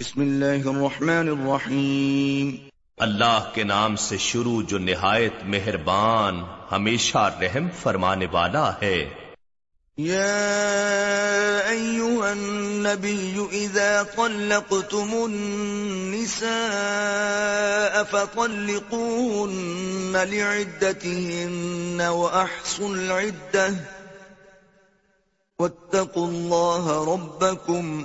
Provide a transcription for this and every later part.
بسم اللہ الرحمن الرحیم۔ اللہ کے نام سے شروع جو نہایت مہربان ہمیشہ رحم فرمانے والا ہے۔ يا أيها النبي إذا طلقتم النساء فطلقوهن لعدتهن وأحصوا العدة واتقوا الله ربكم۔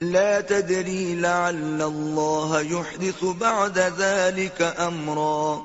لا تدري لعل الله يحدث بعد ذلك امرا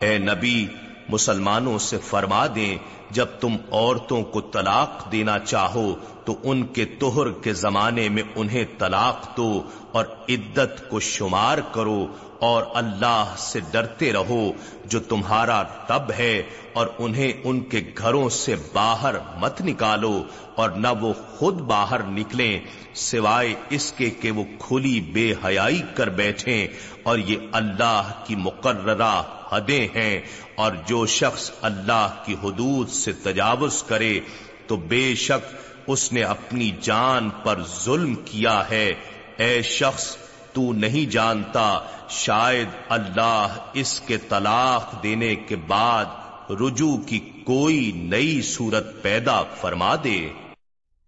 اے نبی مسلمانوں سے فرما دیں جب تم عورتوں کو طلاق دینا چاہو، تو ان کے توہر کے زمانے میں انہیں طلاق دو اور عدت کو شمار کرو اور اللہ سے ڈرتے رہو جو تمہارا رب ہے اور انہیں ان کے گھروں سے باہر مت نکالو اور نہ وہ خود باہر نکلیں، سوائے اس کے کہ وہ کھلی بے حیائی کر بیٹھیں اور یہ اللہ کی مقررہ حدیں ہیں اور جو شخص اللہ کی حدود سے تجاوز کرے تو بے شک اس نے اپنی جان پر ظلم کیا ہے۔ اے شخص، تو نہیں جانتا شاید اللہ اس کے طلاق دینے کے بعد رجوع کی کوئی نئی صورت پیدا فرما دے۔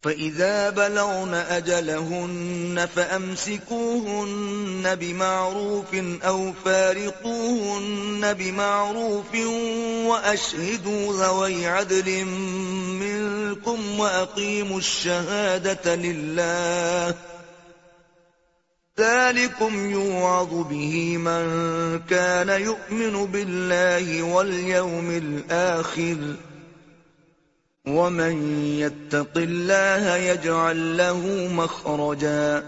فَإِذَا بَلَغْنَ أَجَلَهُنَّ فَأَمْسِكُوهُنَّ بِمَعْرُوفٍ أَوْ فَارِقُوهُنَّ بِمَعْرُوفٍ وَأَشْهِدُوا ذَوَيْ عَدْلٍ مِّنكُمْ وَأَقِيمُوا الشَّهَادَةَ لِلَّهِ ذلكم يوعظ به من كان يؤمن بالله واليوم الآخر ومن يتق الله يجعل له مخرجا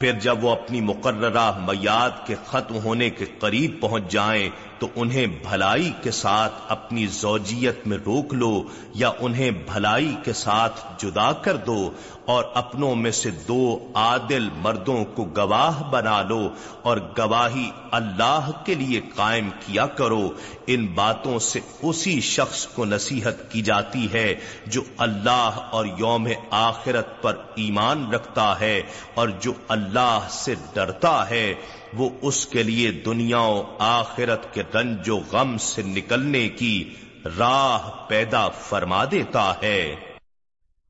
پھر جب وہ اپنی مقررہ میاد کے ختم ہونے کے قریب پہنچ جائیں تو انہیں بھلائی کے ساتھ اپنی زوجیت میں روک لو یا انہیں بھلائی کے ساتھ جدا کر دو اور اپنوں میں سے دو عادل مردوں کو گواہ بنا لو اور گواہی اللہ کے لیے قائم کیا کرو۔ ان باتوں سے اسی شخص کو نصیحت کی جاتی ہے جو اللہ اور یوم آخرت پر ایمان رکھتا ہے اور جو اللہ سے ڈرتا ہے۔ وہ اس کے لیے دنیا و آخرت کے رنج و غم سے نکلنے کی راہ پیدا فرما دیتا ہے۔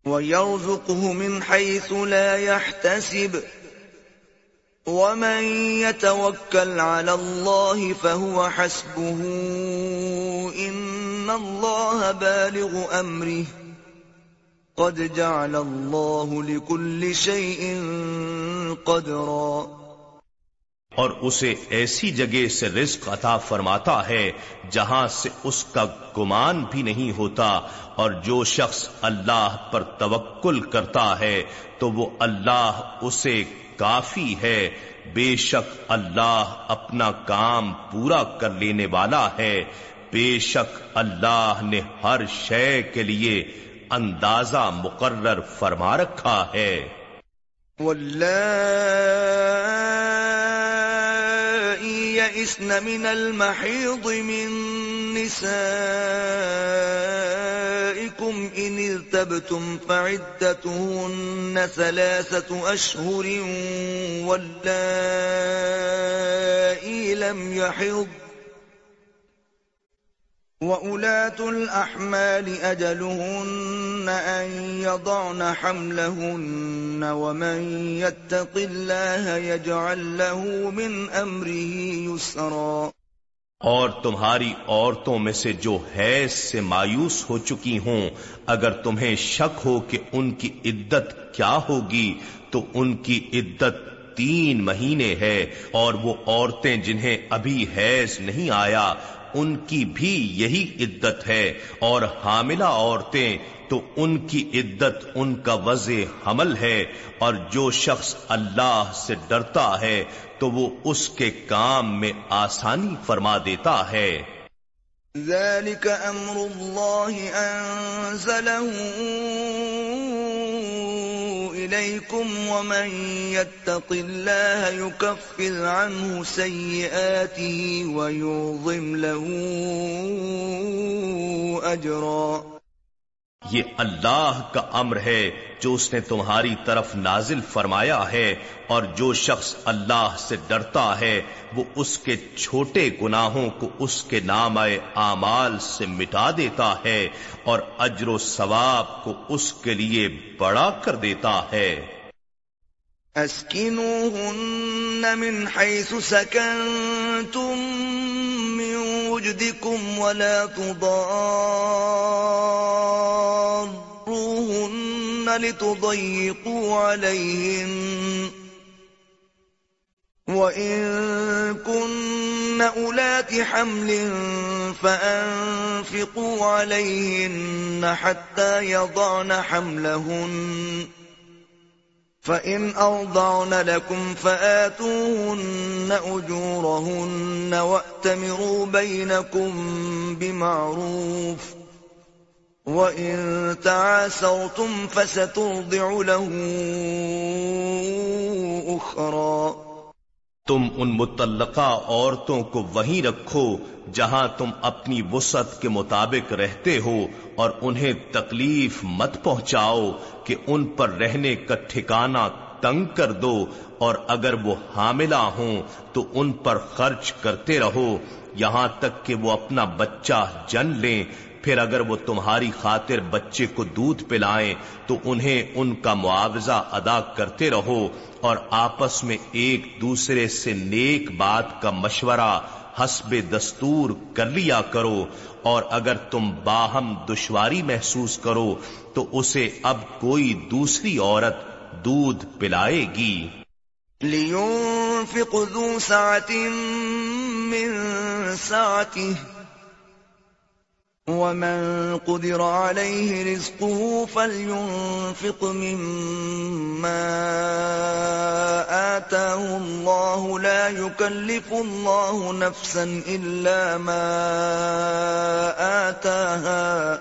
وَيَرْزُقُهُ مِنْ حَيْثُ لَا يَحْتَسِبُ۔ وَمَنْ يَتَوَكَّلْ عَلَى اللَّهِ فَهُوَ حَسْبُهُ إِنَّ اللَّهَ بَالِغُ أَمْرِهِ۔ قَدْ جَعَلَ اللَّهُ لِكُلِّ شَيْءٍ قَدْرًا۔ اور اسے ایسی جگہ سے رزق عطا فرماتا ہے جہاں سے اس کا گمان بھی نہیں ہوتا اور جو شخص اللہ پر توکل کرتا ہے تو وہ اللہ اسے کافی ہے۔ بے شک اللہ اپنا کام پورا کر لینے والا ہے۔ بے شک اللہ نے ہر شے کے لیے اندازہ مقرر فرما رکھا ہے۔ يئسن من المحيض من نسائكم إن ارتبتم فعدتهن ثلاثة أشهر واللائي لم يحض وَأُولَاتُ الْأَحْمَالِ أَجَلُهُنَّ أن يضعن حملهن ومن يتق الله يجعل له من أمره يسرا اور تمہاری عورتوں میں سے جو حیض سے مایوس ہو چکی ہوں، اگر تمہیں شک ہو کہ ان کی عدت کیا ہوگی، تو ان کی عدت تین مہینے ہے اور وہ عورتیں جنہیں ابھی حیض نہیں آیا، ان کی بھی یہی عدت ہے۔ اور حاملہ عورتیں، تو ان کی عدت، ان کا وضع حمل ہے۔ اور جو شخص اللہ سے ڈرتا ہے، تو وہ اس کے کام میں آسانی فرما دیتا ہے۔ ذلك امر الله انزله اليكم ومن يتق الله يكفر عنه سيئاته ويعظم له اجرا یہ اللہ کا امر ہے جو اس نے تمہاری طرف نازل فرمایا ہے، اور جو شخص اللہ سے ڈرتا ہے، وہ اس کے چھوٹے گناہوں کو اس کے نام اعمال سے مٹا دیتا ہے، اور اجر و ثواب کو اس کے لیے بڑا کر دیتا ہے۔ اسكنوهن من حيث سكنتم من وجدكم ولا تضاروهن لتضيقوا عليهن وإن كن أولات حمل فأنفقوا عليهن حتى يضعن حملهن فَإِنْ أَرْضَعْنَ لَكُمْ فَآتُوهُنَّ أُجُورَهُنَّ وَأْتَمِرُوا بَيْنَكُمْ بِمَعْرُوفٍ وَإِنْ تَعَاسَرْتُمْ فَسَتُرْضِعُ لَهُ أُخْرَى تم ان متعلقہ عورتوں کو وہیں رکھو جہاں تم اپنی وسعت کے مطابق رہتے ہو اور انہیں تکلیف مت پہنچاؤ کہ ان پر رہنے کا ٹھکانہ تنگ کر دو اور اگر وہ حاملہ ہوں تو ان پر خرچ کرتے رہو یہاں تک کہ وہ اپنا بچہ جن لیں پھر اگر وہ تمہاری خاطر بچے کو دودھ پلائیں تو انہیں ان کا معاوضہ ادا کرتے رہو اور آپس میں ایک دوسرے سے نیک بات کا مشورہ حسب دستور کر لیا کرو اور اگر تم باہم دشواری محسوس کرو تو اسے اب کوئی دوسری عورت دودھ پلائے گی۔ لِيُنفِقُ ذُو سَعَةٍ مِّن سَعَتِهِ۔ ومن قدر عليه رزقه فلينفق مما آتاه الله لا يكلف الله نفسا إلا ما آتاها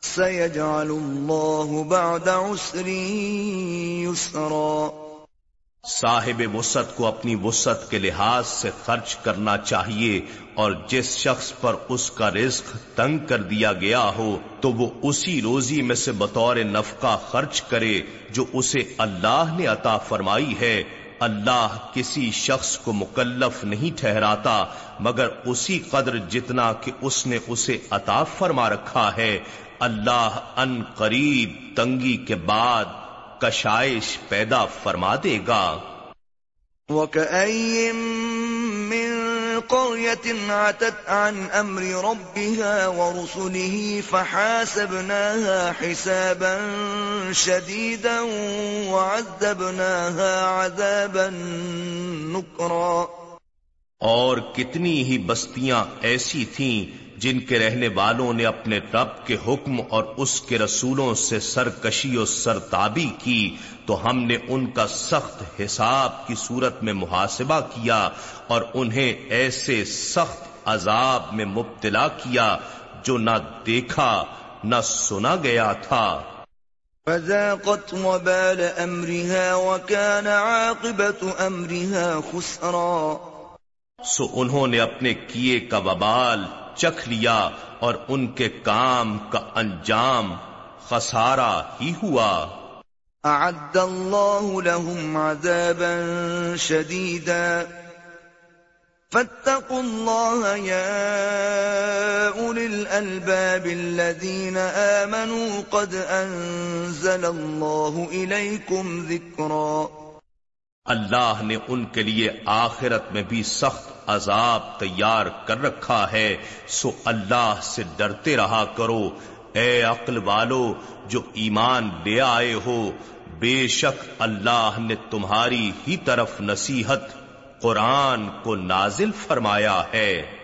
سيجعل الله بعد عسر يسرا صاحب وسط کو اپنی وسط کے لحاظ سے خرچ کرنا چاہیے اور جس شخص پر اس کا رزق تنگ کر دیا گیا ہو تو وہ اسی روزی میں سے بطور نفقہ خرچ کرے جو اسے اللہ نے عطا فرمائی ہے۔ اللہ کسی شخص کو مکلف نہیں ٹھہراتا، مگر اسی قدر جتنا کہ اس نے اسے عطا فرما رکھا ہے۔ اللہ ان قریب تنگی کے بعد کشائش پیدا فرما دے گا۔ مِّن قَرْيَةٍ عَتَتْ عَنْ أَمْرِ رَبِّهَا وَرُسُلِهِ فَحَاسَبْنَاهَا حِسَابًا شَدِيدًا وَعَذَّبْنَاهَا عَذَابًا نُكْرًا۔ اور کتنی ہی بستیاں ایسی تھیں جن کے رہنے والوں نے اپنے رب کے حکم اور اس کے رسولوں سے سرکشی و سرتابی کی تو ہم نے ان کا سخت حساب کی صورت میں محاسبہ کیا اور انہیں ایسے سخت عذاب میں مبتلا کیا جو نہ دیکھا نہ سنا گیا تھا۔ فذاقت وبال امرها وكان عاقبة امرها خسرا۔ سو انہوں نے اپنے کیے کا وبال چکھ لیا اور ان کے کام کا انجام خسارہ ہی ہوا۔ اعد اللہ لهم عذابا شدیدا۔ فاتقوا الله يا أولي الألباب الذين آمنوا قد أنزل الله إليكم ذكرا اللہ نے ان کے لیے آخرت میں بھی سخت عذاب تیار کر رکھا ہے، سو اللہ سے ڈرتے رہا کرو۔ اے عقل والو، جو ایمان لے آئے ہو، بے شک اللہ نے تمہاری ہی طرف نصیحت قرآن کو نازل فرمایا ہے۔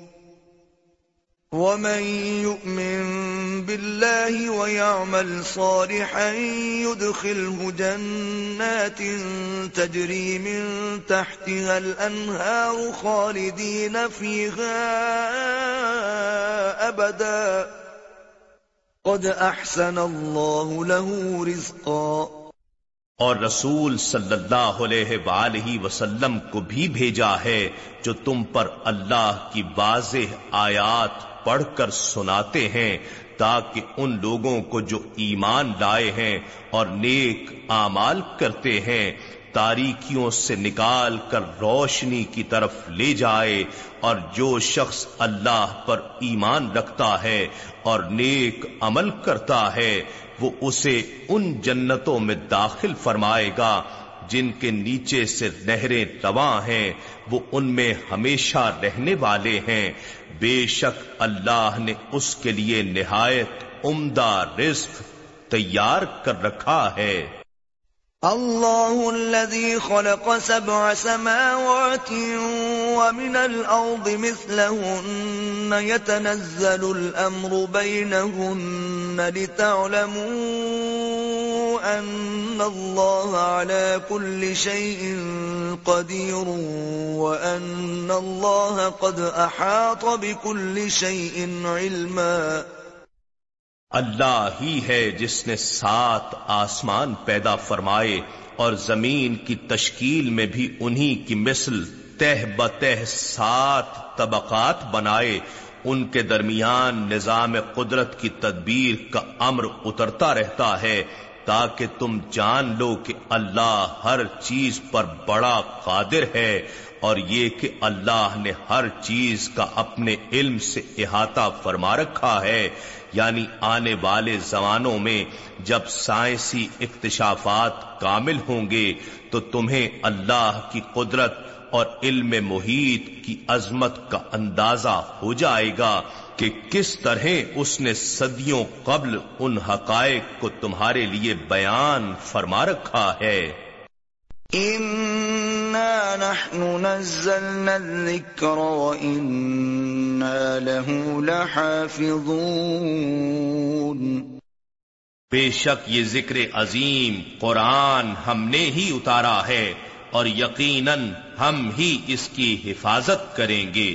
ومن يؤمن بالله ويعمل صالحا يدخله جنات تجري من تحتها الأنهار خالدين فيها أبدا قد أحسن الله له رزقا اور رسول صلی اللہ علیہ وآلہ وسلم کو بھی بھیجا ہے جو تم پر اللہ کی واضح آیات پڑھ کر سناتے ہیں تاکہ ان لوگوں کو جو ایمان لائے ہیں اور نیک اعمال کرتے ہیں، تاریکیوں سے نکال کر روشنی کی طرف لے جائے اور جو شخص اللہ پر ایمان رکھتا ہے اور نیک عمل کرتا ہے، وہ اسے ان جنتوں میں داخل فرمائے گا جن کے نیچے سے نہریں رواں ہیں۔ وہ ان میں ہمیشہ رہنے والے ہیں۔ بے شک اللہ نے اس کے لیے نہایت عمدہ رزق تیار کر رکھا ہے۔ الله الذي خلق سبع سماوات ومن الأرض مثلهن يتنزل الأمر بينهن لتعلموا أن الله على كل شيء قدير وأن الله قد أحاط بكل شيء علماً اللہ ہی ہے جس نے سات آسمان پیدا فرمائے اور زمین کی تشکیل میں بھی انہی کی مثل تہ بتہ سات طبقات بنائے، ان کے درمیان نظام قدرت کی تدبیر کا امر اترتا رہتا ہے۔ تاکہ تم جان لو کہ اللہ ہر چیز پر بڑا قادر ہے اور یہ کہ اللہ نے ہر چیز کا اپنے علم سے احاطہ فرما رکھا ہے یعنی آنے والے زمانوں میں جب سائنسی اکتشافات کامل ہوں گے تو تمہیں اللہ کی قدرت اور علم محیط کی عظمت کا اندازہ ہو جائے گا۔ کہ کس طرح اس نے صدیوں قبل ان حقائق کو تمہارے لیے بیان فرما رکھا ہے۔ نحن نزلنا الذكر وإنا له لحافظون۔ بے شک یہ ذکر عظیم قرآن ہم نے ہی اتارا ہے اور یقیناً ہم ہی اس کی حفاظت کریں گے۔